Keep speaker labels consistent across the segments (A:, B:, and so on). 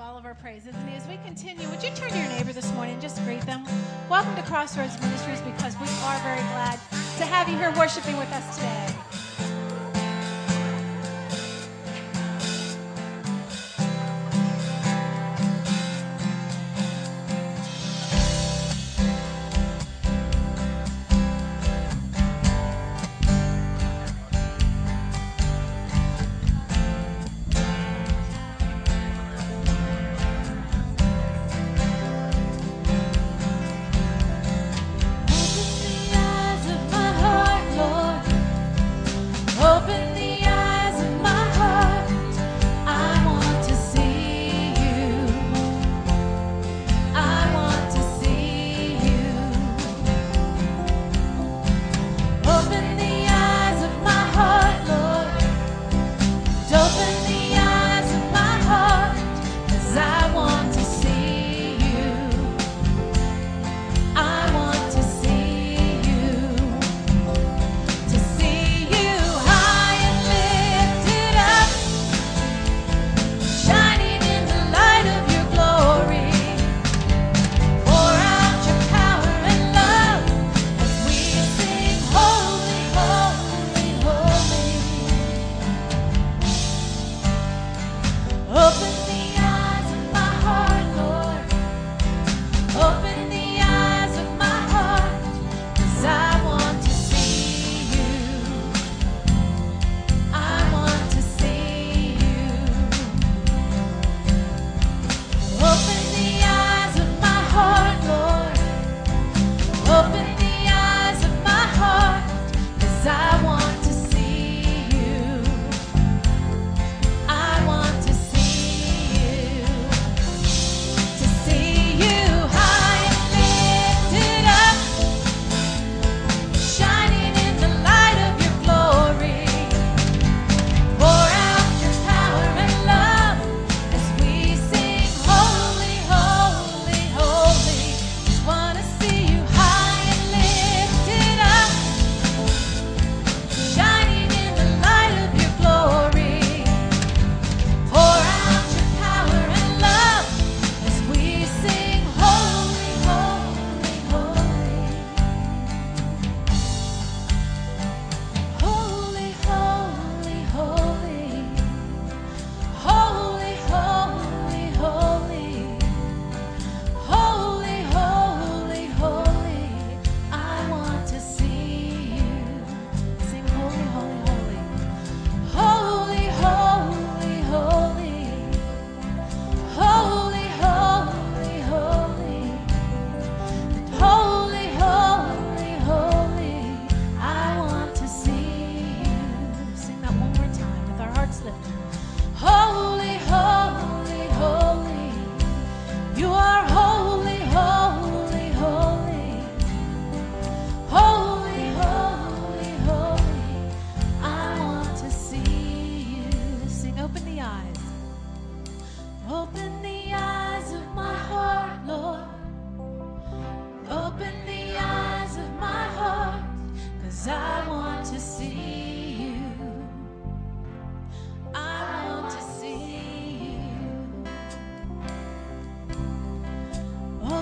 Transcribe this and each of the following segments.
A: all of our praises. And as we continue, would you turn to your neighbor this morning and just greet them? Welcome to Crossroads Ministries because we are very glad to have you here worshiping with us today.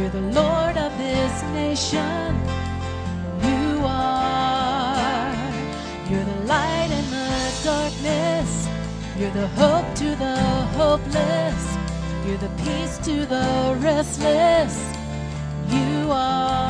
A: You're the Lord of this nation. You are. You're the light in the darkness. You're the hope to the hopeless. You're the peace to the restless. You are.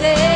A: City.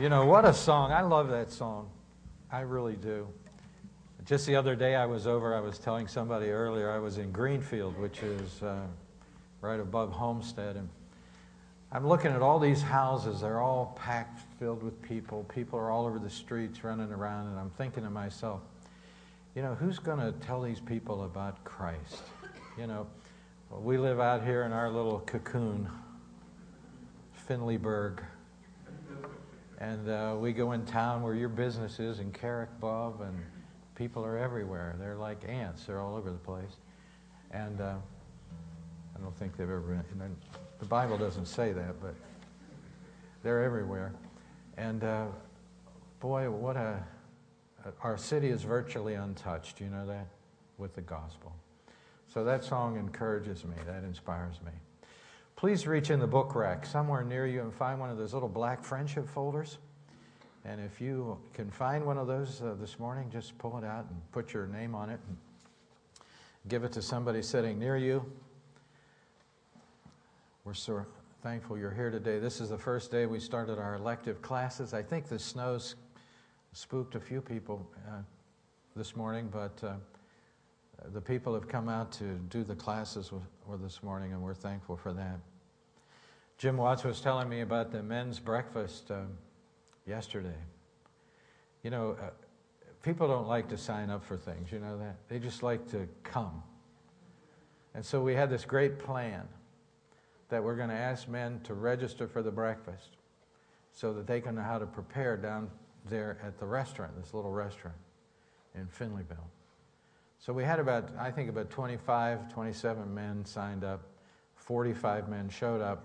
A: You
B: know, what a song. I love that song. I really do. Just the other day I was over, I was telling somebody earlier, I was in Greenfield, which is uh, right above Homestead. And I'm looking at all these houses. They're all packed, filled with people. People are all over the streets running around. And I'm thinking to myself, you know, who's going to tell these people about Christ? You know, we live out here in our little cocoon, Finleyburg. And uh, we go in town where your business is in Carrick Bub, and people are everywhere. They're like ants, they're all over the place. And uh, I don't think they've ever been, the Bible doesn't say that, but they're everywhere. And uh, boy, what a, our city is virtually untouched, you know that, with the gospel. So that song encourages me, that inspires me. Please reach in the book rack somewhere near you and find one of those little black friendship folders. And if you can find one of those uh, this morning, just pull it out and put your name on it and give it to somebody sitting near you. We're so thankful you're here today. This is the first day we started our elective classes. I think the snow's spooked a few people uh, this morning, but uh, the people have come out to do the classes with, with this morning, and we're thankful for that. Jim Watts was telling me about the men's breakfast um, yesterday. You know, uh, people don't like to sign up for things, you know that? They just like to come. And so we had this great plan that we're going to ask men to register for the breakfast so that they can know how to prepare down there at the restaurant, this little restaurant in Finleyville. So we had about, I think, about 25, 27 men signed up. 45 men showed up.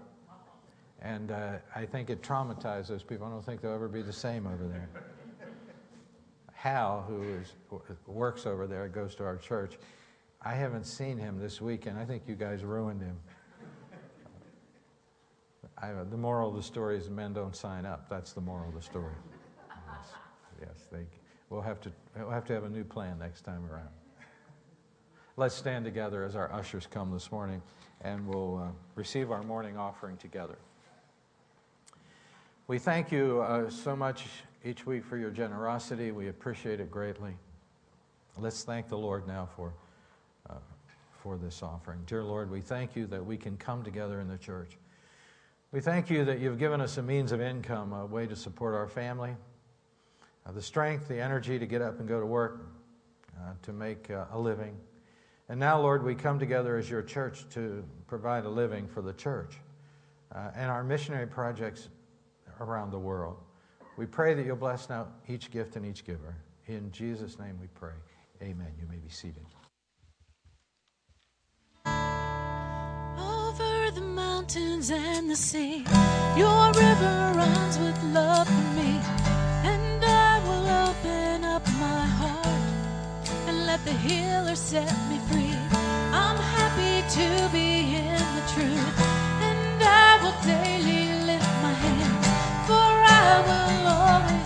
B: And uh, I think it traumatized those people. I don't think they'll ever be the same over there. Hal, who is, works over there, goes to our church. I haven't seen him this weekend. I think you guys ruined him. I, the moral of the story is men don't sign up. That's the moral of the story. Yes, yes they, we'll, have to, we'll have to have a new plan next time around. Let's stand together as our ushers come this morning, and we'll uh, receive our morning offering together. We thank you uh, so much each week for your generosity. We appreciate it greatly. Let's thank the Lord now for, uh, for this offering. Dear Lord, we thank you that we can come together in the church. We thank you that you've given us a means of income, a way to support our family, uh, the strength, the energy to get up and go to work, uh, to make uh, a living. And now, Lord, we come together as your church to provide a living for the church uh, and our missionary projects around the world. We pray that you'll bless now each gift and each giver. In Jesus' name we pray. Amen. You may be seated.
A: Over the mountains and the sea, your river runs with love for me. And I will open up my heart and let the healer set me free. I'm happy to be in the truth, and I will daily I will always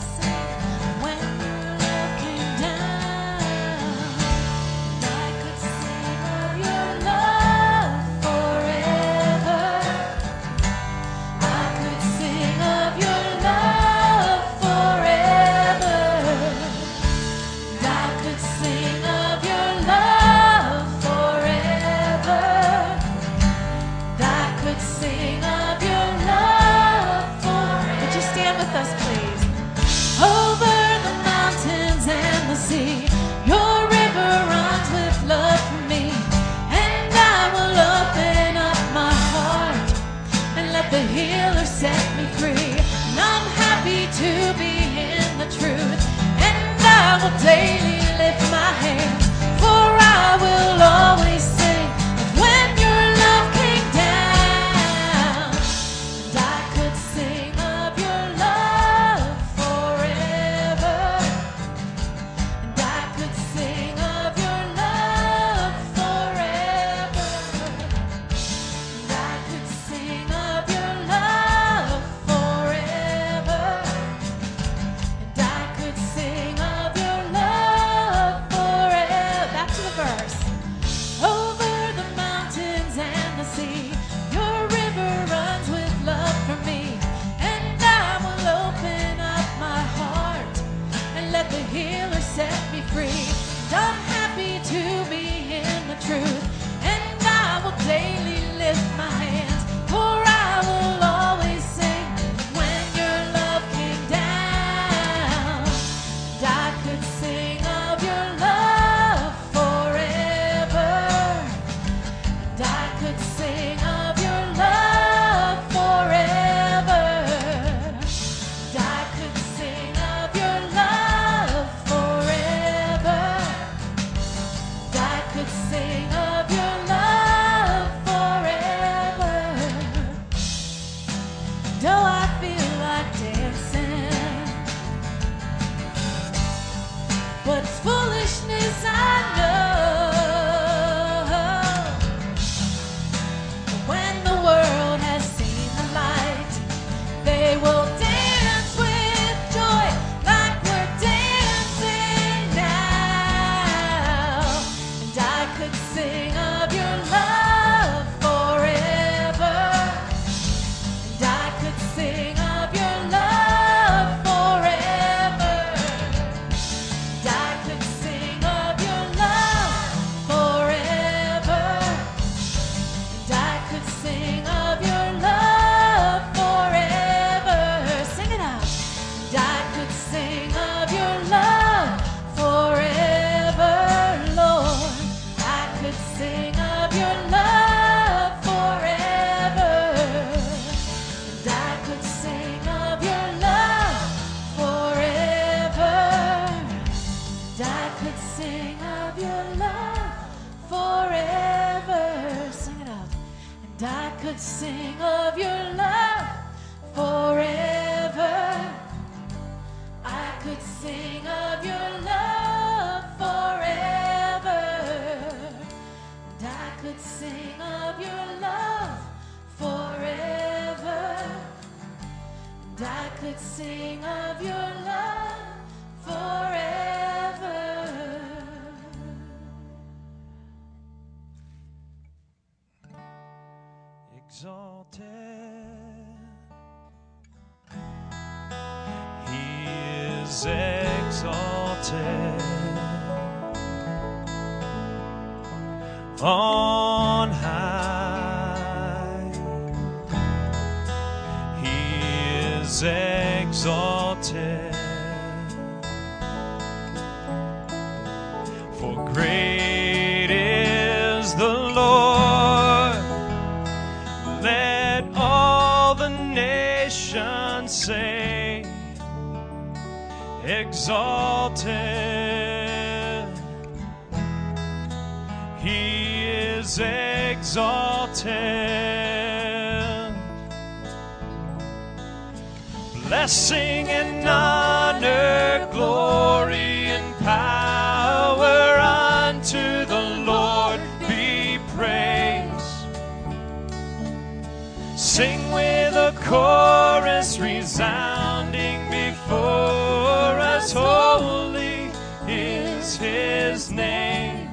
A: Sing with
C: a chorus resounding before us. Holy is his name,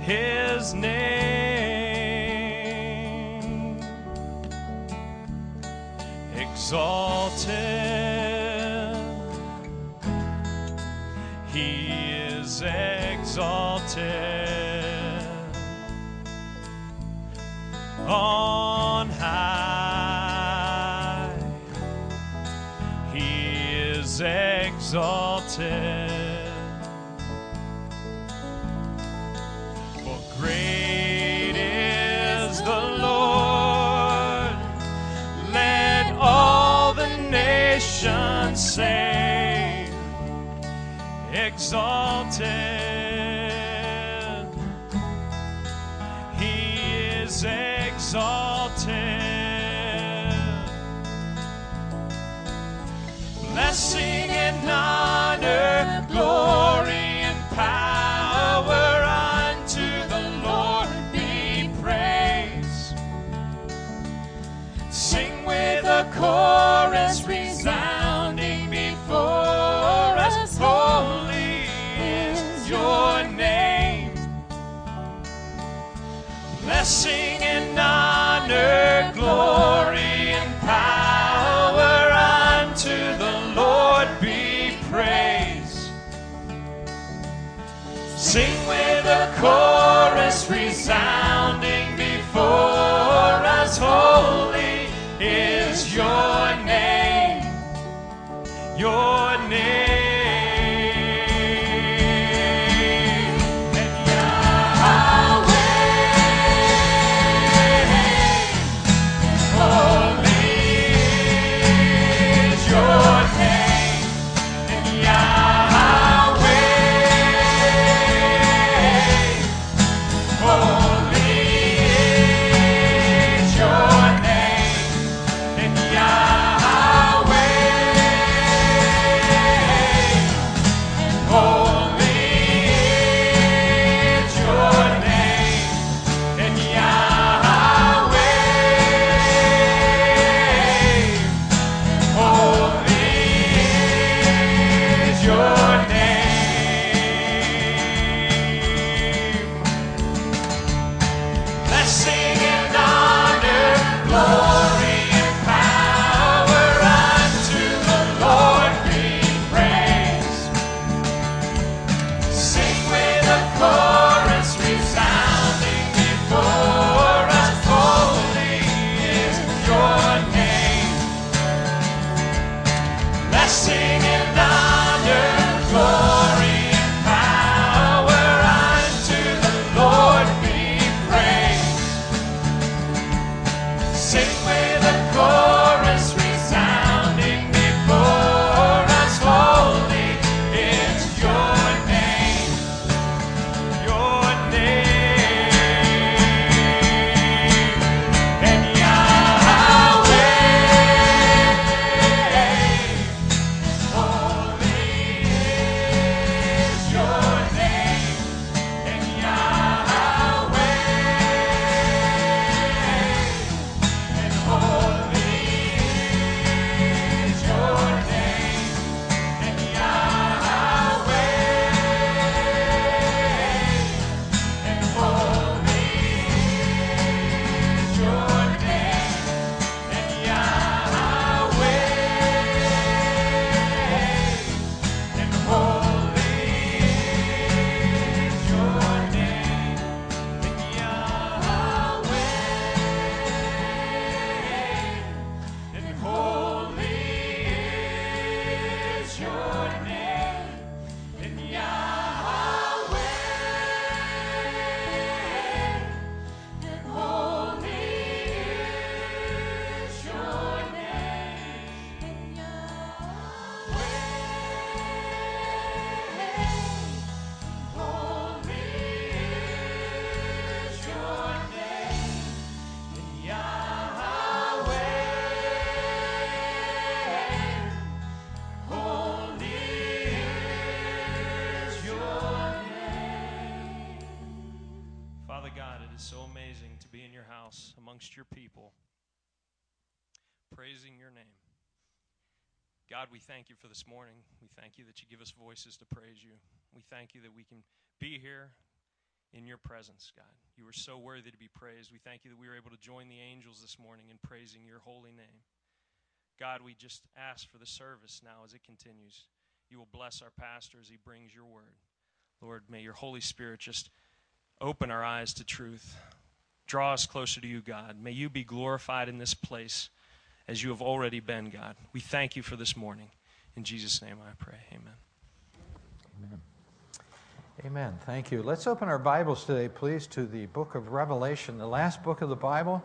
C: his name. Exalted, he is exalted. All exalted.
D: call. God, we thank you for this morning. We thank you that you give us voices to praise you. We thank you that we can be here in your presence, God. You are so worthy to be praised. We thank you that we were able to join the angels this morning in praising your holy name. God, we just ask for the service now as it continues. You will bless our pastor as he brings your word. Lord, may your Holy Spirit just open our eyes to truth. Draw us closer to you, God. May you be glorified in this place as you have already been, God. We thank you for this morning. In Jesus' name I pray. Amen.
B: Amen. Amen. Thank you. Let's open our Bibles today, please, to the book of Revelation, the last book of the Bible.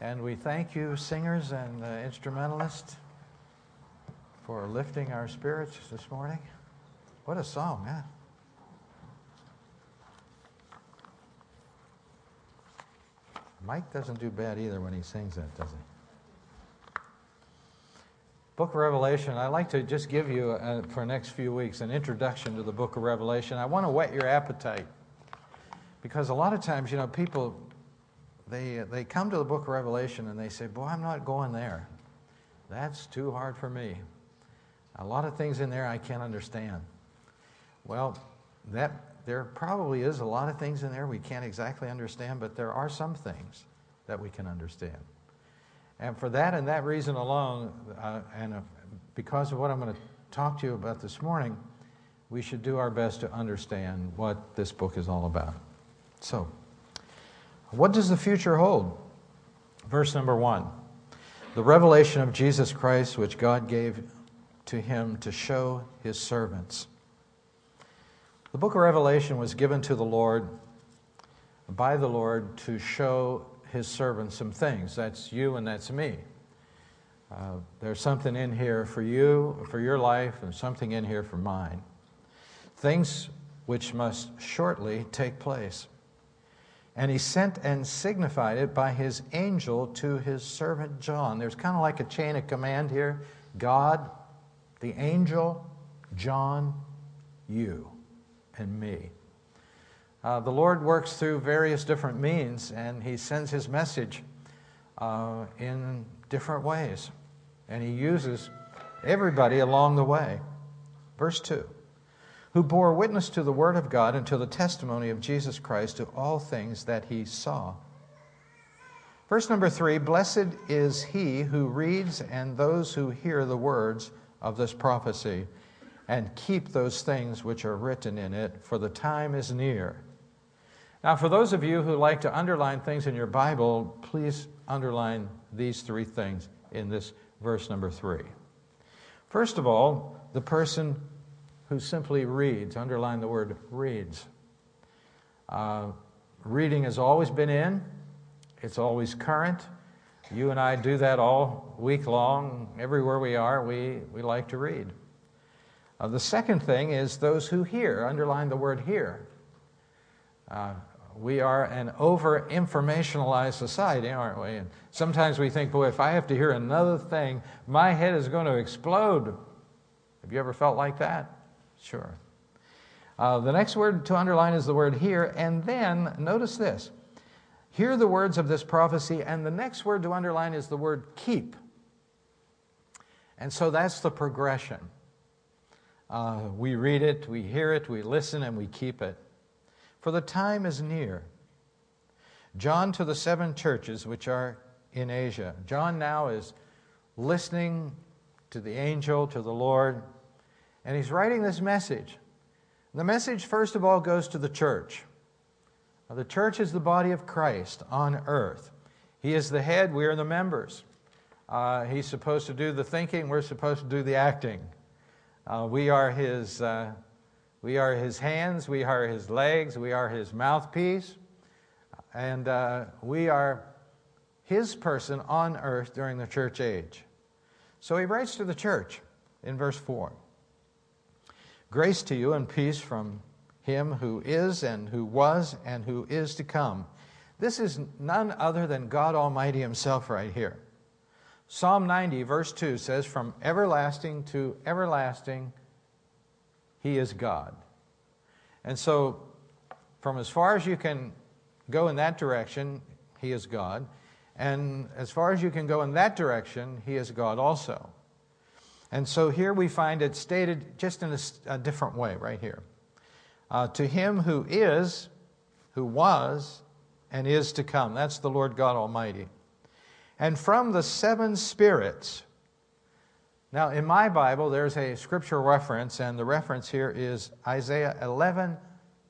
B: And we thank you, singers and uh, instrumentalists, for lifting our spirits this morning. What a song, huh? Mike doesn't do bad either when he sings that, does he? Book of Revelation, I'd like to just give you, uh, for the next few weeks, an introduction to the book of Revelation. I want to whet your appetite. Because a lot of times, you know, people, they, they come to the book of Revelation and they say, Boy, I'm not going there. That's too hard for me. A lot of things in there I can't understand. Well, that there probably is a lot of things in there we can't exactly understand, but there are some things that we can understand. And for that and that reason alone, uh, and uh, because of what I'm going to talk to you about this morning, we should do our best to understand what this book is all about. So, what does the future hold? Verse number one the revelation of Jesus Christ, which God gave to him to show his servants. The book of Revelation was given to the Lord by the Lord to show his servant some things. That's you and that's me. Uh, there's something in here for you, for your life, and something in here for mine. Things which must shortly take place. And he sent and signified it by his angel to his servant John. There's kind of like a chain of command here God, the angel, John, you and me. Uh, the Lord works through various different means, and He sends His message uh, in different ways. And He uses everybody along the way. Verse 2 Who bore witness to the Word of God and to the testimony of Jesus Christ to all things that He saw. Verse number 3 Blessed is he who reads and those who hear the words of this prophecy and keep those things which are written in it, for the time is near. Now, for those of you who like to underline things in your Bible, please underline these three things in this verse number three. First of all, the person who simply reads, underline the word reads. Uh, reading has always been in, it's always current. You and I do that all week long. Everywhere we are, we, we like to read. Uh, the second thing is those who hear. Underline the word hear. Uh, we are an over informationalized society, aren't we? And sometimes we think, boy, if I have to hear another thing, my head is going to explode. Have you ever felt like that? Sure. Uh, the next word to underline is the word hear. And then notice this hear the words of this prophecy. And the next word to underline is the word keep. And so that's the progression. Uh, we read it, we hear it, we listen, and we keep it. For the time is near. John to the seven churches which are in Asia. John now is listening to the angel, to the Lord, and he's writing this message. The message, first of all, goes to the church. Now, the church is the body of Christ on earth. He is the head, we are the members. Uh, he's supposed to do the thinking, we're supposed to do the acting. Uh, we are his, uh, we are his hands, we are his legs, we are his mouthpiece, and uh, we are his person on earth during the church age. So he writes to the church in verse 4 Grace to you and peace from him who is and who was and who is to come. This is none other than God Almighty Himself right here. Psalm 90, verse 2 says, From everlasting to everlasting, He is God. And so, from as far as you can go in that direction, He is God. And as far as you can go in that direction, he is God also. And so here we find it stated just in a different way, right here. Uh, to him who is, who was, and is to come. That's the Lord God Almighty. And from the seven spirits. Now, in my Bible, there's a scripture reference, and the reference here is Isaiah 11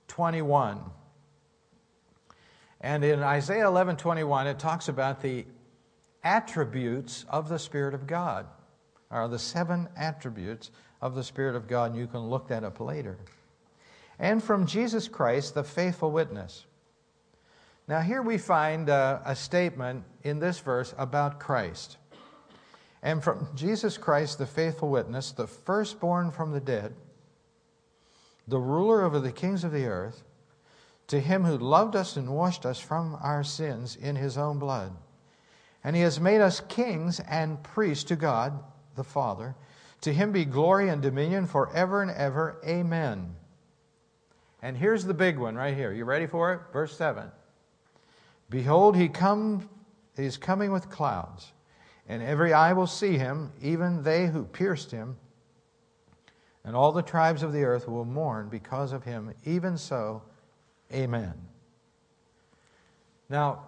B: 21. And in Isaiah 11 21, it talks about the attributes of the Spirit of God, or the seven attributes of the Spirit of God, and you can look that up later. And from Jesus Christ, the faithful witness. Now, here we find uh, a statement in this verse about Christ. And from Jesus Christ, the faithful witness, the firstborn from the dead, the ruler over the kings of the earth, to him who loved us and washed us from our sins in his own blood. And he has made us kings and priests to God the Father. To him be glory and dominion forever and ever. Amen. And here's the big one right here. You ready for it? Verse 7. Behold, he come, he is coming with clouds, and every eye will see him, even they who pierced him. And all the tribes of the earth will mourn because of him. Even so, amen. Now,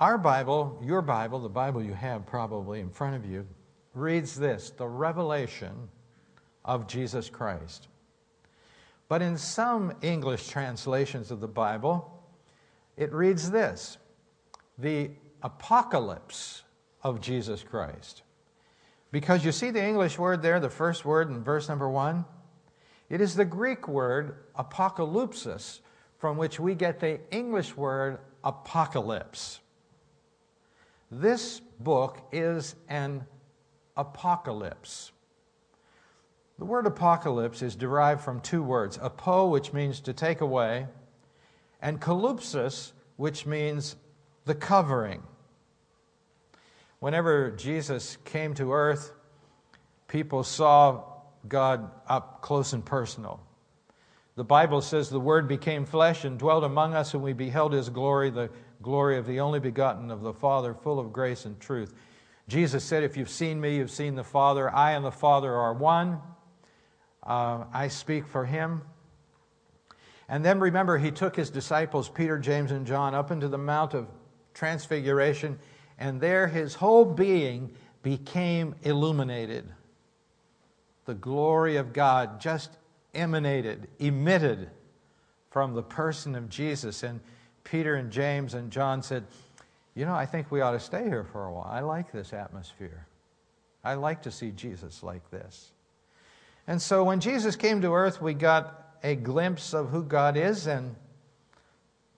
B: our Bible, your Bible, the Bible you have probably in front of you, reads this the revelation of Jesus Christ. But in some English translations of the Bible, it reads this the apocalypse of Jesus Christ. Because you see the English word there, the first word in verse number one? It is the Greek word apocalypsis, from which we get the English word apocalypse. This book is an apocalypse. The word apocalypse is derived from two words apo, which means to take away, and kalypsis, which means the covering. Whenever Jesus came to earth, people saw God up close and personal. The Bible says the Word became flesh and dwelt among us, and we beheld His glory, the glory of the only begotten of the Father, full of grace and truth. Jesus said, If you've seen me, you've seen the Father. I and the Father are one. Uh, I speak for Him. And then remember, He took His disciples, Peter, James, and John, up into the Mount of Transfiguration, and there His whole being became illuminated. The glory of God just emanated, emitted from the person of Jesus. And Peter and James and John said, You know, I think we ought to stay here for a while. I like this atmosphere. I like to see Jesus like this. And so when Jesus came to earth, we got a glimpse of who God is. And,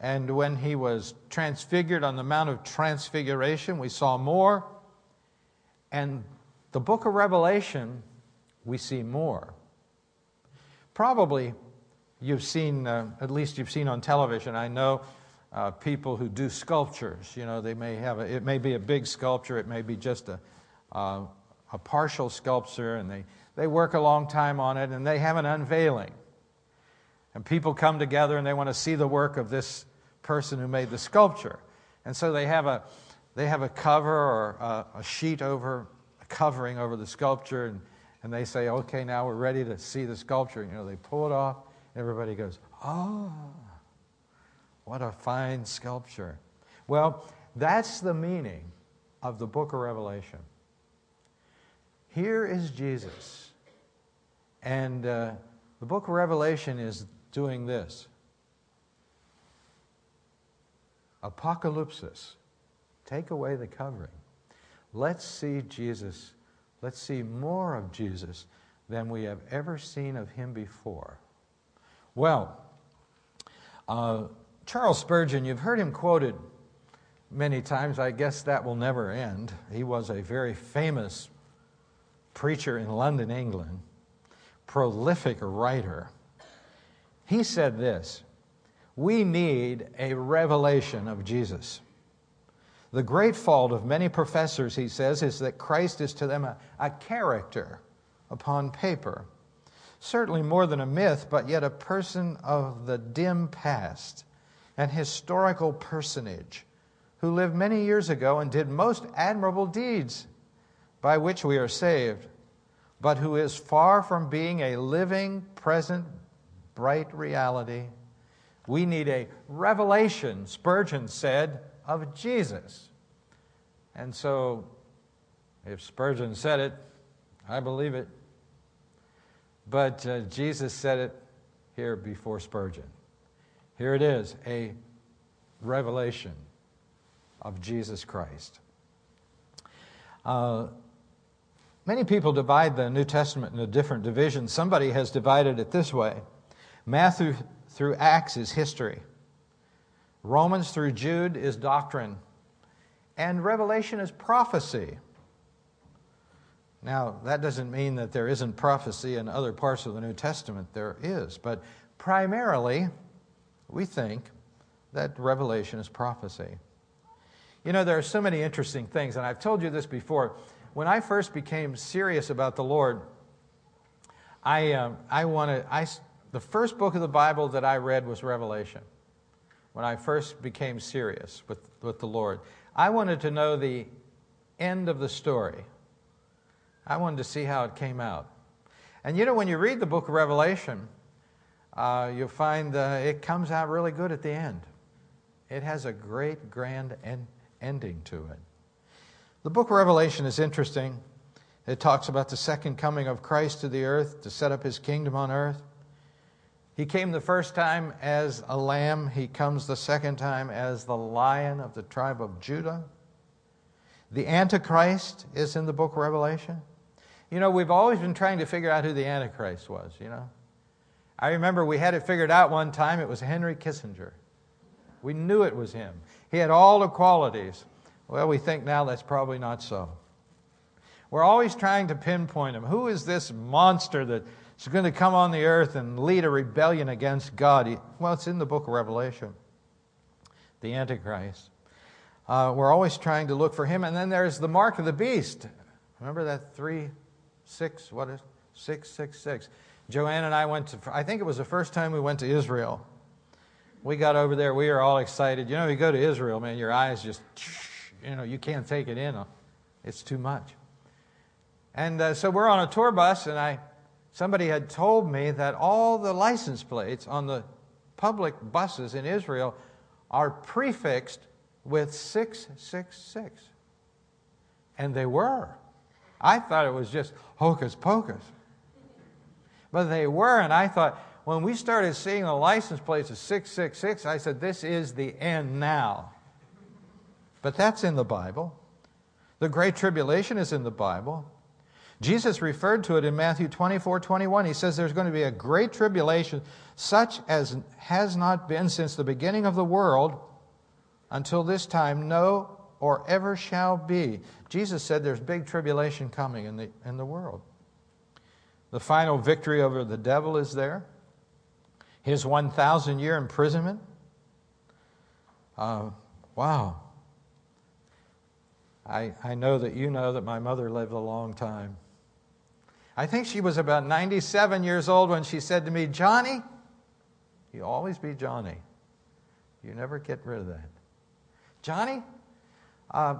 B: and when he was transfigured on the Mount of Transfiguration, we saw more. And the book of Revelation, we see more. Probably you've seen, uh, at least you've seen on television, I know uh, people who do sculptures. You know, they may have, a, it may be a big sculpture, it may be just a, uh, a partial sculpture, and they, they work a long time on it, and they have an unveiling. And people come together and they want to see the work of this person who made the sculpture. And so they have a, they have a cover or a, a sheet over, a covering over the sculpture, and, and they say, okay, now we're ready to see the sculpture. You know, they pull it off, and everybody goes, oh, what a fine sculpture. Well, that's the meaning of the book of Revelation. Here is Jesus. And uh, the book of Revelation is doing this apocalypsis. Take away the covering. Let's see Jesus. Let's see more of Jesus than we have ever seen of him before. Well, uh, Charles Spurgeon, you've heard him quoted many times. I guess that will never end. He was a very famous preacher in London, England, prolific writer. He said this We need a revelation of Jesus. The great fault of many professors, he says, is that Christ is to them a, a character upon paper. Certainly more than a myth, but yet a person of the dim past, an historical personage who lived many years ago and did most admirable deeds by which we are saved, but who is far from being a living, present, bright reality. We need a revelation, Spurgeon said, of Jesus. And so, if Spurgeon said it, I believe it. But uh, Jesus said it here before Spurgeon. Here it is a revelation of Jesus Christ. Uh, many people divide the New Testament into different divisions. Somebody has divided it this way Matthew through Acts is history, Romans through Jude is doctrine, and Revelation is prophecy. Now, that doesn't mean that there isn't prophecy in other parts of the New Testament. There is. But primarily, we think that Revelation is prophecy. You know, there are so many interesting things, and I've told you this before. When I first became serious about the Lord, I, uh, I wanted, I, the first book of the Bible that I read was Revelation. When I first became serious with, with the Lord, I wanted to know the end of the story. I wanted to see how it came out. And you know, when you read the book of Revelation, uh, you'll find uh, it comes out really good at the end. It has a great, grand en- ending to it. The book of Revelation is interesting. It talks about the second coming of Christ to the earth to set up his kingdom on earth. He came the first time as a lamb, he comes the second time as the lion of the tribe of Judah. The Antichrist is in the book of Revelation. You know, we've always been trying to figure out who the Antichrist was, you know. I remember we had it figured out one time. It was Henry Kissinger. We knew it was him. He had all the qualities. Well, we think now that's probably not so. We're always trying to pinpoint him. Who is this monster that's going to come on the earth and lead a rebellion against God? Well, it's in the book of Revelation, the Antichrist. Uh, we're always trying to look for him. And then there's the mark of the beast. Remember that three, six, what is six, six, six? Joanne and I went to, I think it was the first time we went to Israel. We got over there, we were all excited. You know, you go to Israel, man, your eyes just, you know, you can't take it in. It's too much. And uh, so we're on a tour bus, and I, somebody had told me that all the license plates on the public buses in Israel are prefixed with 666. And they were. I thought it was just hocus pocus. But they were, and I thought, when we started seeing the license plates of 666, I said, this is the end now. But that's in the Bible. The Great Tribulation is in the Bible. Jesus referred to it in Matthew 24 21. He says there's going to be a great tribulation, such as has not been since the beginning of the world until this time, no, or ever shall be. Jesus said there's big tribulation coming in the, in the world. The final victory over the devil is there. His 1,000 year imprisonment. Uh, wow. I, I know that you know that my mother lived a long time. I think she was about 97 years old when she said to me, Johnny, you always be Johnny. You never get rid of that. Johnny, uh,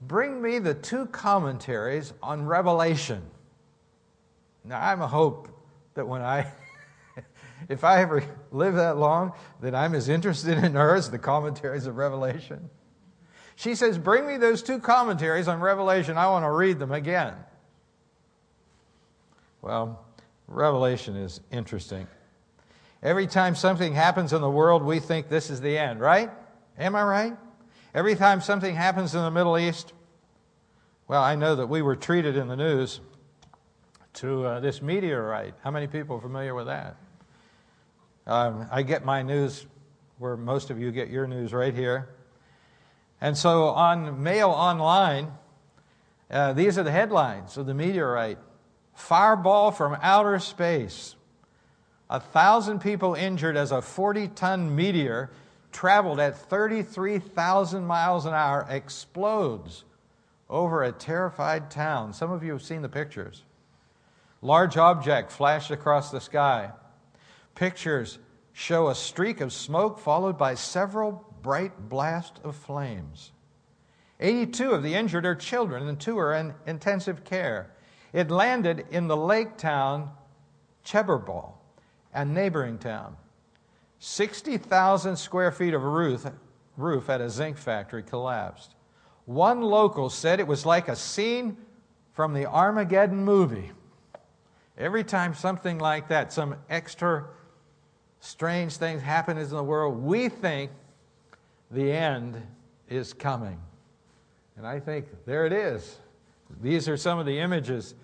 B: bring me the two commentaries on Revelation. Now, I'm a hope that when I, if I ever live that long, that I'm as interested in her as the commentaries of Revelation. She says, Bring me those two commentaries on Revelation. I want to read them again. Well, Revelation is interesting. Every time something happens in the world, we think this is the end, right? Am I right? Every time something happens in the Middle East, well, I know that we were treated in the news to uh, this meteorite. How many people are familiar with that? Um, I get my news where most of you get your news right here. And so on Mail Online, uh, these are the headlines of the meteorite Fireball from outer space. A thousand people injured as a 40 ton meteor traveled at 33,000 miles an hour explodes over a terrified town. Some of you have seen the pictures. Large object flashed across the sky. Pictures show a streak of smoke followed by several bright blasts of flames. 82 of the injured are children, and two are in intensive care. It landed in the lake town Chebarkul a neighboring town. 60,000 square feet of roof, roof at a zinc factory collapsed. One local said it was like a scene from the Armageddon movie. Every time something like that, some extra strange things happen in the world, we think the end is coming. And I think there it is. These are some of the images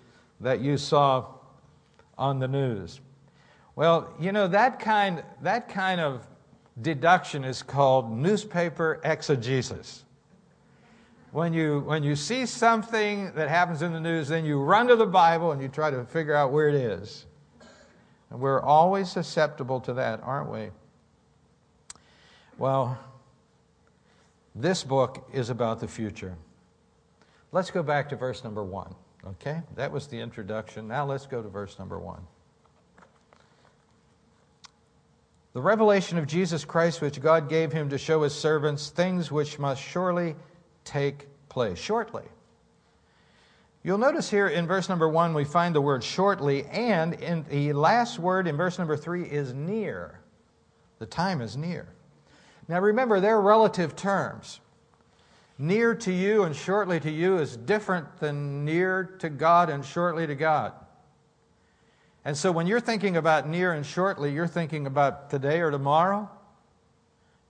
B: that you saw on the news. Well, you know, that kind, that kind of deduction is called newspaper exegesis. When you, when you see something that happens in the news, then you run to the Bible and you try to figure out where it is. And we're always susceptible to that, aren't we? Well, this book is about the future. Let's go back to verse number one. Okay? That was the introduction. Now let's go to verse number one. The revelation of Jesus Christ, which God gave him to show his servants things which must surely take place. Shortly. You'll notice here in verse number one, we find the word shortly, and in the last word in verse number three is near. The time is near. Now remember, they're relative terms. Near to you and shortly to you is different than near to God and shortly to God. And so when you're thinking about near and shortly, you're thinking about today or tomorrow.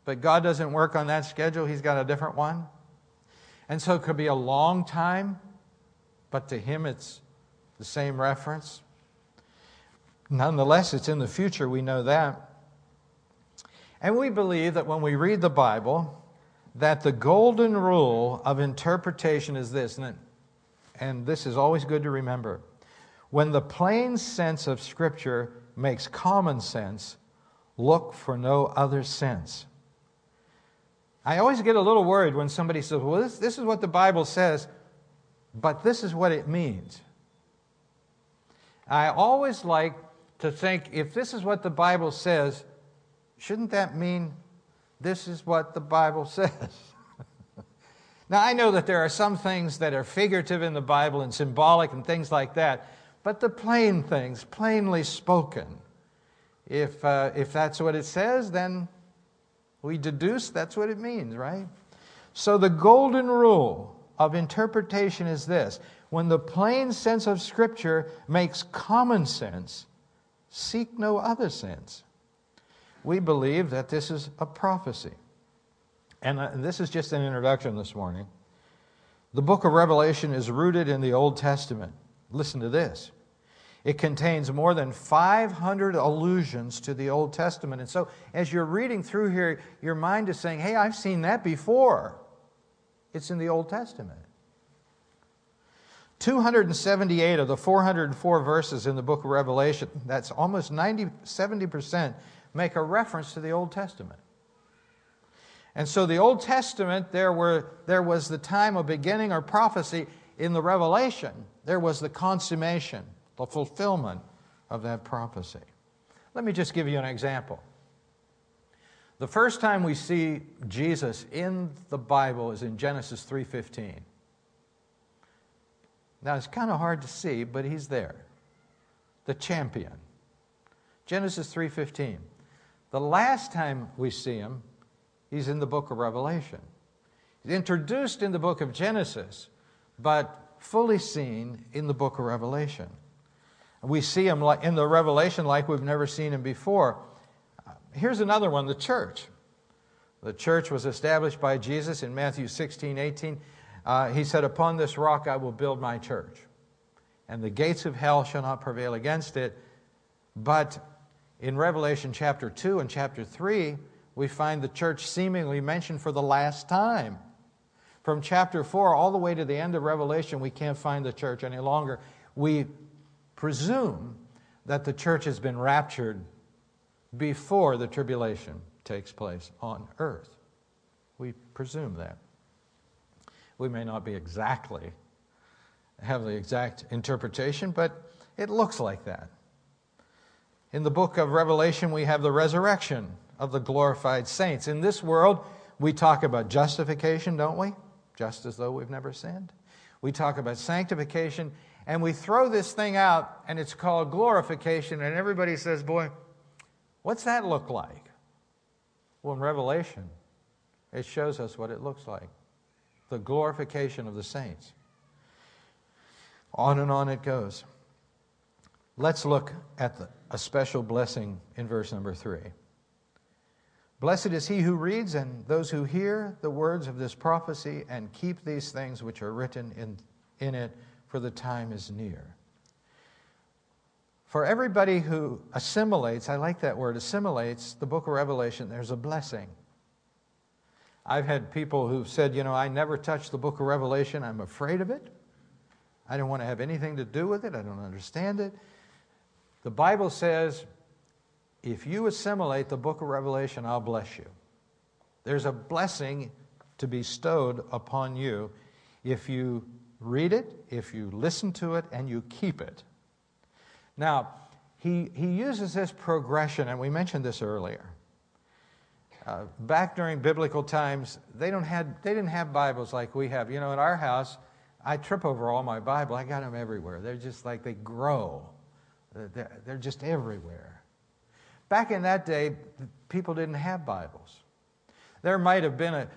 B: But God doesn't work on that schedule, He's got a different one. And so it could be a long time, but to Him it's the same reference. Nonetheless, it's in the future, we know that. And we believe that when we read the Bible, that the golden rule of interpretation is this, and, and this is always good to remember. When the plain sense of Scripture makes common sense, look for no other sense. I always get a little worried when somebody says, Well, this, this is what the Bible says, but this is what it means. I always like to think if this is what the Bible says, Shouldn't that mean this is what the Bible says? now, I know that there are some things that are figurative in the Bible and symbolic and things like that, but the plain things, plainly spoken, if, uh, if that's what it says, then we deduce that's what it means, right? So the golden rule of interpretation is this when the plain sense of Scripture makes common sense, seek no other sense we believe that this is a prophecy. And uh, this is just an introduction this morning. The book of Revelation is rooted in the Old Testament. Listen to this. It contains more than 500 allusions to the Old Testament. And so, as you're reading through here, your mind is saying, Hey, I've seen that before. It's in the Old Testament. 278 of the 404 verses in the book of Revelation, that's almost 90, 70%, make a reference to the Old Testament. And so the Old Testament, there, were, there was the time of beginning or prophecy. In the Revelation, there was the consummation, the fulfillment of that prophecy. Let me just give you an example. The first time we see Jesus in the Bible is in Genesis 3:15. Now it's kind of hard to see, but he's there. The champion. Genesis 3:15. The last time we see him, he's in the book of Revelation. He's introduced in the book of Genesis, but fully seen in the book of Revelation. We see him in the Revelation like we've never seen him before. Here's another one the church. The church was established by Jesus in Matthew 16, 18. Uh, he said, Upon this rock I will build my church, and the gates of hell shall not prevail against it. But in Revelation chapter 2 and chapter 3, we find the church seemingly mentioned for the last time. From chapter 4 all the way to the end of Revelation, we can't find the church any longer. We presume that the church has been raptured before the tribulation takes place on earth. We presume that. We may not be exactly have the exact interpretation, but it looks like that. In the book of Revelation, we have the resurrection of the glorified saints. In this world, we talk about justification, don't we? Just as though we've never sinned. We talk about sanctification, and we throw this thing out, and it's called glorification, and everybody says, Boy, what's that look like? Well, in Revelation, it shows us what it looks like the glorification of the saints. On and on it goes. Let's look at the, a special blessing in verse number three. Blessed is he who reads and those who hear the words of this prophecy and keep these things which are written in, in it, for the time is near. For everybody who assimilates, I like that word, assimilates the book of Revelation, there's a blessing. I've had people who've said, you know, I never touch the book of Revelation. I'm afraid of it. I don't want to have anything to do with it. I don't understand it. The Bible says, if you assimilate the book of Revelation, I'll bless you. There's a blessing to be bestowed upon you if you read it, if you listen to it, and you keep it. Now, he, he uses this progression, and we mentioned this earlier. Uh, back during biblical times, they, don't had, they didn't have Bibles like we have. You know, in our house, I trip over all my Bible. I got them everywhere. They're just like they grow, Uh, they're, they're just everywhere. Back in that day, people didn't have Bibles. There might have been a,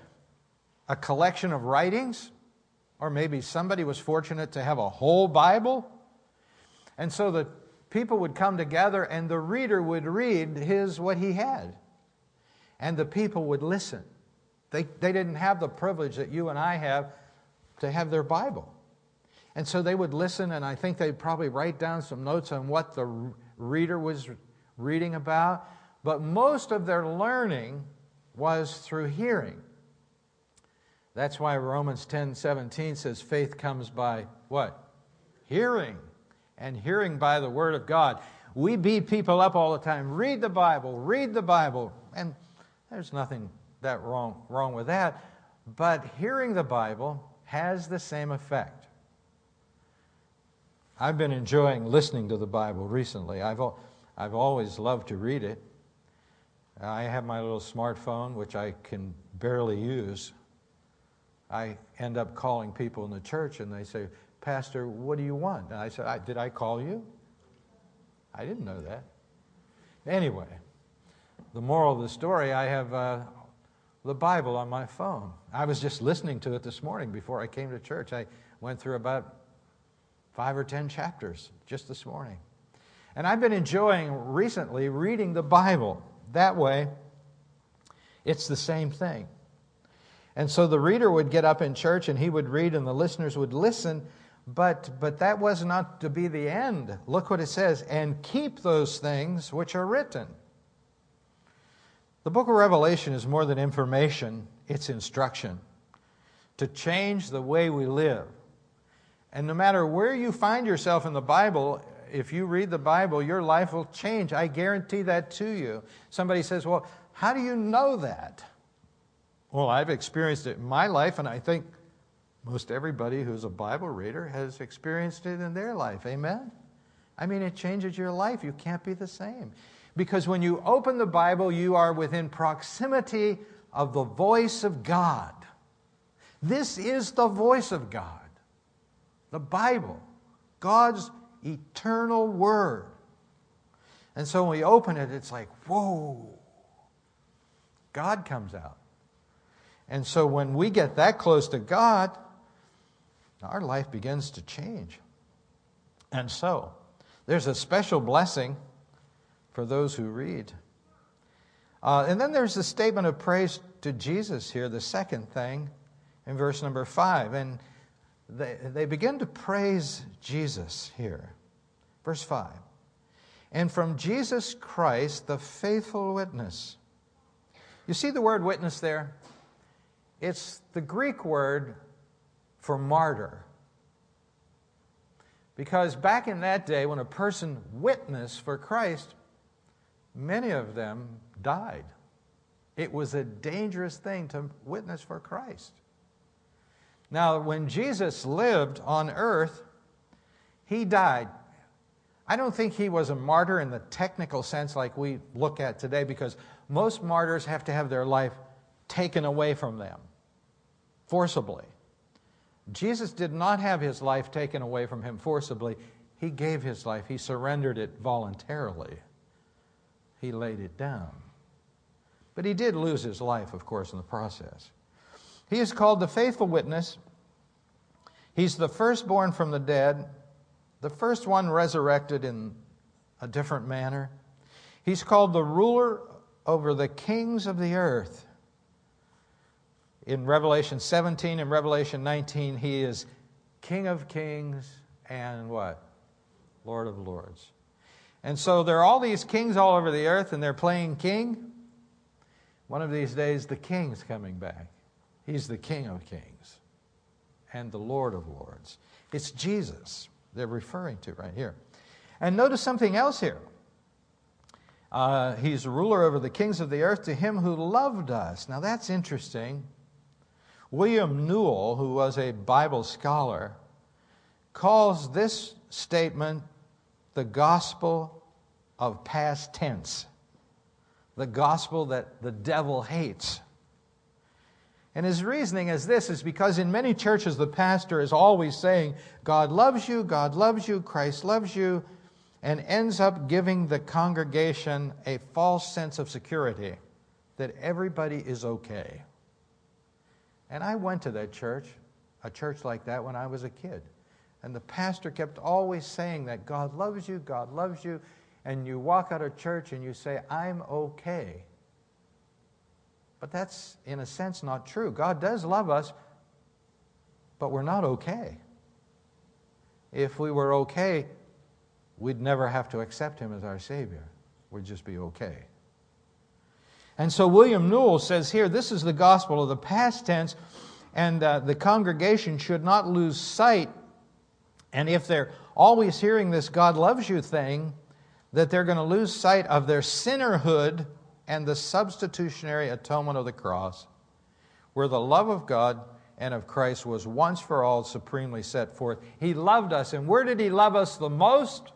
B: a collection of writings, or maybe somebody was fortunate to have a whole Bible. And so the people would come together and the reader would read his what he had and the people would listen. They, they didn't have the privilege that you and I have to have their Bible. And so they would listen, and I think they'd probably write down some notes on what the reader was reading about. But most of their learning was through hearing. That's why Romans 10 17 says faith comes by what? Hearing. And hearing by the Word of God. We beat people up all the time. Read the Bible, read the Bible. And there's nothing that wrong, wrong with that. But hearing the Bible has the same effect. I've been enjoying listening to the Bible recently. I've, I've always loved to read it. I have my little smartphone, which I can barely use. I end up calling people in the church and they say, Pastor, what do you want? And I said, I, Did I call you? I didn't know that. Anyway, the moral of the story, I have uh, the Bible on my phone. I was just listening to it this morning before I came to church. I went through about five or ten chapters just this morning. And I've been enjoying recently reading the Bible. That way, it's the same thing. And so the reader would get up in church and he would read, and the listeners would listen. But, but that was not to be the end. Look what it says and keep those things which are written. The book of Revelation is more than information, it's instruction to change the way we live. And no matter where you find yourself in the Bible, if you read the Bible, your life will change. I guarantee that to you. Somebody says, Well, how do you know that? Well, I've experienced it in my life, and I think most everybody who's a Bible reader has experienced it in their life. Amen? I mean, it changes your life. You can't be the same. Because when you open the Bible, you are within proximity of the voice of God. This is the voice of God. The Bible, God's eternal word. And so when we open it, it's like, whoa, God comes out. And so when we get that close to God, our life begins to change. And so there's a special blessing for those who read. Uh, and then there's the statement of praise to Jesus here, the second thing, in verse number five. And they, they begin to praise Jesus here. Verse 5. And from Jesus Christ, the faithful witness. You see the word witness there? It's the Greek word for martyr. Because back in that day, when a person witnessed for Christ, many of them died. It was a dangerous thing to witness for Christ. Now, when Jesus lived on earth, he died. I don't think he was a martyr in the technical sense like we look at today because most martyrs have to have their life taken away from them forcibly. Jesus did not have his life taken away from him forcibly. He gave his life, he surrendered it voluntarily. He laid it down. But he did lose his life, of course, in the process. He is called the faithful witness. He's the firstborn from the dead, the first one resurrected in a different manner. He's called the ruler over the kings of the earth. In Revelation 17 and Revelation 19, he is King of kings and what? Lord of lords. And so there are all these kings all over the earth, and they're playing king. One of these days, the king's coming back. He's the King of kings and the Lord of lords. It's Jesus they're referring to right here. And notice something else here. Uh, he's ruler over the kings of the earth to him who loved us. Now that's interesting. William Newell, who was a Bible scholar, calls this statement the gospel of past tense, the gospel that the devil hates. And his reasoning is this is because in many churches the pastor is always saying, God loves you, God loves you, Christ loves you, and ends up giving the congregation a false sense of security that everybody is okay. And I went to that church, a church like that, when I was a kid. And the pastor kept always saying that God loves you, God loves you. And you walk out of church and you say, I'm okay. But that's, in a sense, not true. God does love us, but we're not okay. If we were okay, we'd never have to accept Him as our Savior. We'd just be okay. And so William Newell says here this is the gospel of the past tense, and uh, the congregation should not lose sight. And if they're always hearing this God loves you thing, that they're going to lose sight of their sinnerhood and the substitutionary atonement of the cross, where the love of God and of Christ was once for all supremely set forth. He loved us, and where did He love us the most?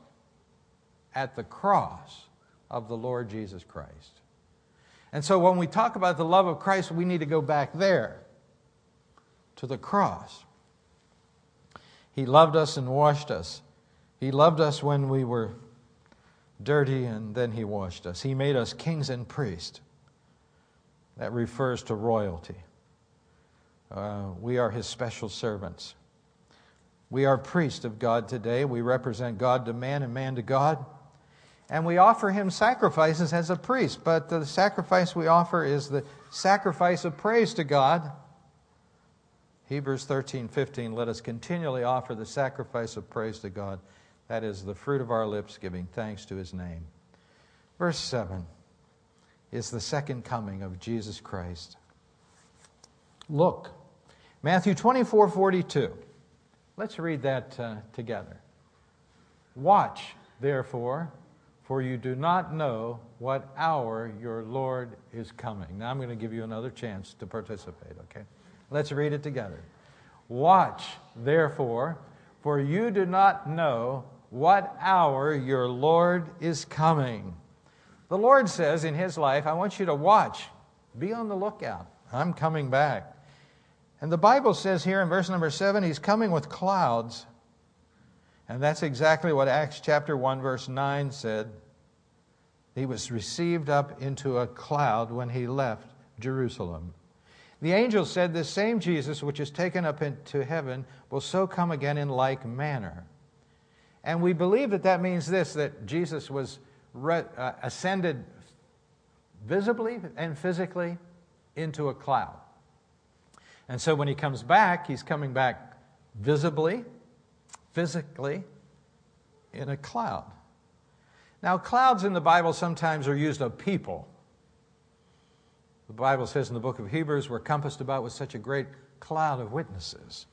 B: At the cross of the Lord Jesus Christ. And so when we talk about the love of Christ, we need to go back there to the cross. He loved us and washed us. He loved us when we were dirty and then he washed us. He made us kings and priests. That refers to royalty. Uh, we are his special servants. We are priests of God today. We represent God to man and man to God. And we offer him sacrifices as a priest, but the sacrifice we offer is the sacrifice of praise to God. Hebrews 13, 15, let us continually offer the sacrifice of praise to God. That is the fruit of our lips, giving thanks to his name. Verse 7 is the second coming of Jesus Christ. Look, Matthew 24, 42. Let's read that uh, together. Watch, therefore for you do not know what hour your Lord is coming. Now I'm going to give you another chance to participate, okay? Let's read it together. Watch, therefore, for you do not know what hour your Lord is coming. The Lord says in His life, I want you to watch, be on the lookout. I'm coming back. And the Bible says here in verse number seven, He's coming with clouds and that's exactly what Acts chapter 1, verse 9 said. He was received up into a cloud when he left Jerusalem. The angel said, This same Jesus, which is taken up into heaven, will so come again in like manner. And we believe that that means this that Jesus was re- uh, ascended visibly and physically into a cloud. And so when he comes back, he's coming back visibly physically in a cloud. Now, clouds in the Bible sometimes are used of people. The Bible says in the book of Hebrews, we're compassed about with such a great cloud of witnesses.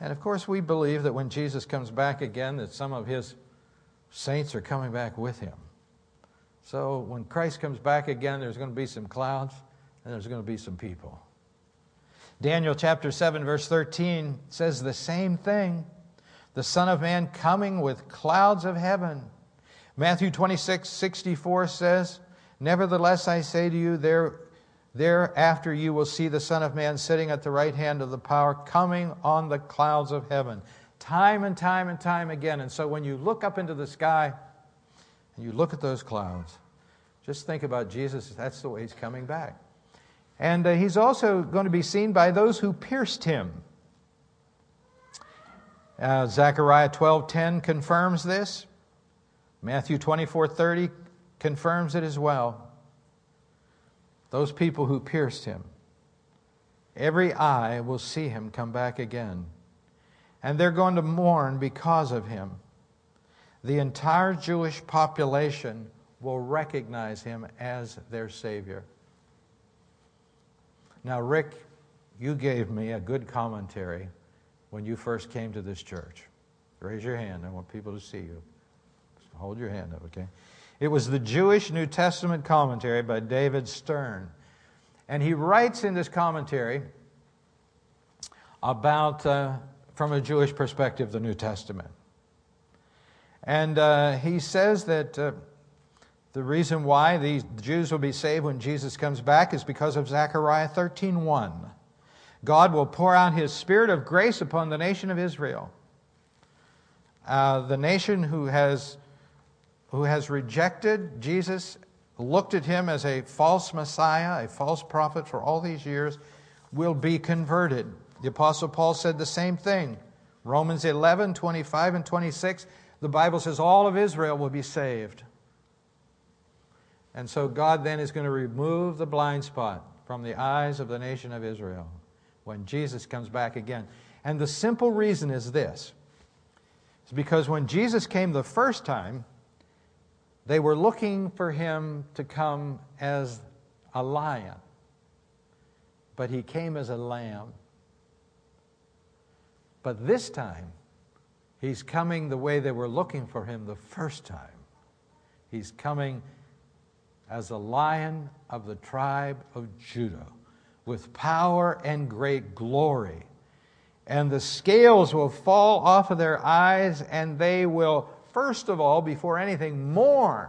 B: And of course, we believe that when Jesus comes back again, that some of his saints are coming back with him. So when Christ comes back again, there's going to be some clouds and there's going to be some people. Daniel chapter 7, verse 13 says the same thing the Son of Man coming with clouds of heaven. Matthew 26, 64 says, Nevertheless, I say to you, there Thereafter you will see the Son of Man sitting at the right hand of the power, coming on the clouds of heaven. Time and time and time again. And so when you look up into the sky and you look at those clouds, just think about Jesus. That's the way he's coming back. And uh, he's also going to be seen by those who pierced him. Uh, Zechariah 12:10 confirms this. Matthew 24:30 confirms it as well. Those people who pierced him. Every eye will see him come back again. And they're going to mourn because of him. The entire Jewish population will recognize him as their Savior. Now, Rick, you gave me a good commentary when you first came to this church. Raise your hand. I want people to see you. Hold your hand up, okay? It was the Jewish New Testament commentary by David Stern. And he writes in this commentary about, uh, from a Jewish perspective, the New Testament. And uh, he says that uh, the reason why the Jews will be saved when Jesus comes back is because of Zechariah 13:1. God will pour out his spirit of grace upon the nation of Israel. Uh, the nation who has who has rejected Jesus, looked at him as a false Messiah, a false prophet for all these years, will be converted. The Apostle Paul said the same thing. Romans 11, 25, and 26, the Bible says all of Israel will be saved. And so God then is going to remove the blind spot from the eyes of the nation of Israel when Jesus comes back again. And the simple reason is this. Because when Jesus came the first time, they were looking for him to come as a lion, but he came as a lamb. But this time, he's coming the way they were looking for him the first time. He's coming as a lion of the tribe of Judah with power and great glory. And the scales will fall off of their eyes, and they will first of all, before anything, mourn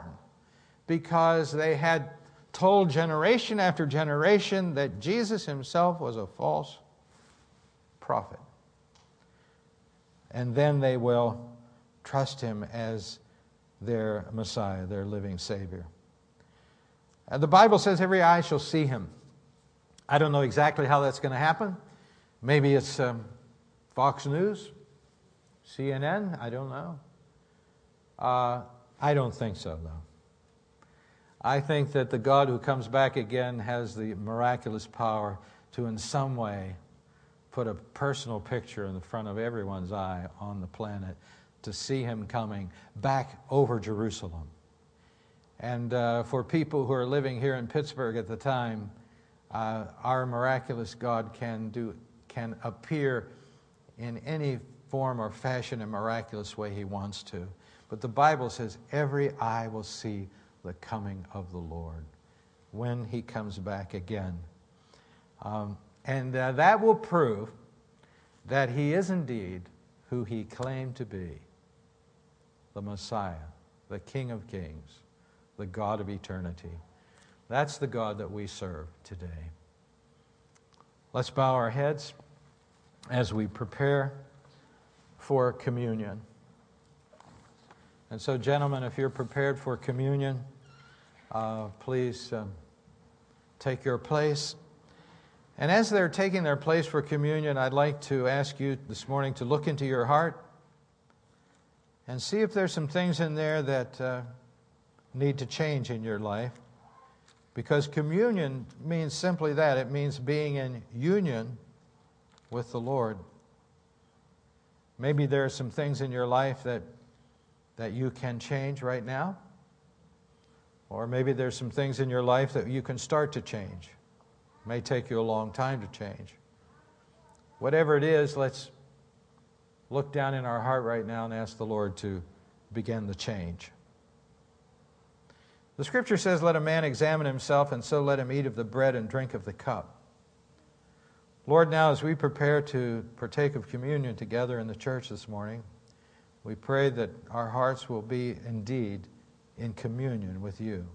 B: because they had told generation after generation that Jesus himself was a false prophet. And then they will trust him as their Messiah, their living Savior. And the Bible says every eye shall see him. I don't know exactly how that's going to happen. Maybe it's um, Fox News, CNN, I don't know. Uh, I don't think so, though. I think that the God who comes back again has the miraculous power to, in some way, put a personal picture in the front of everyone's eye on the planet to see him coming back over Jerusalem. And uh, for people who are living here in Pittsburgh at the time, uh, our miraculous God can, do, can appear in any form or fashion and miraculous way he wants to. But the Bible says every eye will see the coming of the Lord when he comes back again. Um, and uh, that will prove that he is indeed who he claimed to be the Messiah, the King of Kings, the God of eternity. That's the God that we serve today. Let's bow our heads as we prepare for communion. And so, gentlemen, if you're prepared for communion, uh, please um, take your place. And as they're taking their place for communion, I'd like to ask you this morning to look into your heart and see if there's some things in there that uh, need to change in your life. Because communion means simply that it means being in union with the Lord. Maybe there are some things in your life that that you can change right now. Or maybe there's some things in your life that you can start to change. It may take you a long time to change. Whatever it is, let's look down in our heart right now and ask the Lord to begin the change. The scripture says, Let a man examine himself, and so let him eat of the bread and drink of the cup. Lord, now as we prepare to partake of communion together in the church this morning, we pray that our hearts will be indeed in communion with you.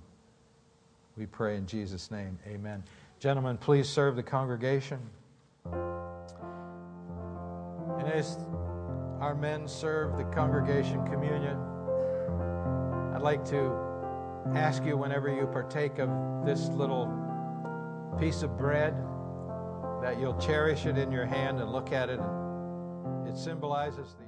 B: We pray in Jesus' name. Amen. Gentlemen, please serve the congregation. And as our men serve the congregation communion, I'd like to ask you whenever you partake of this little piece of bread that you'll cherish it in your hand and look at it. It symbolizes the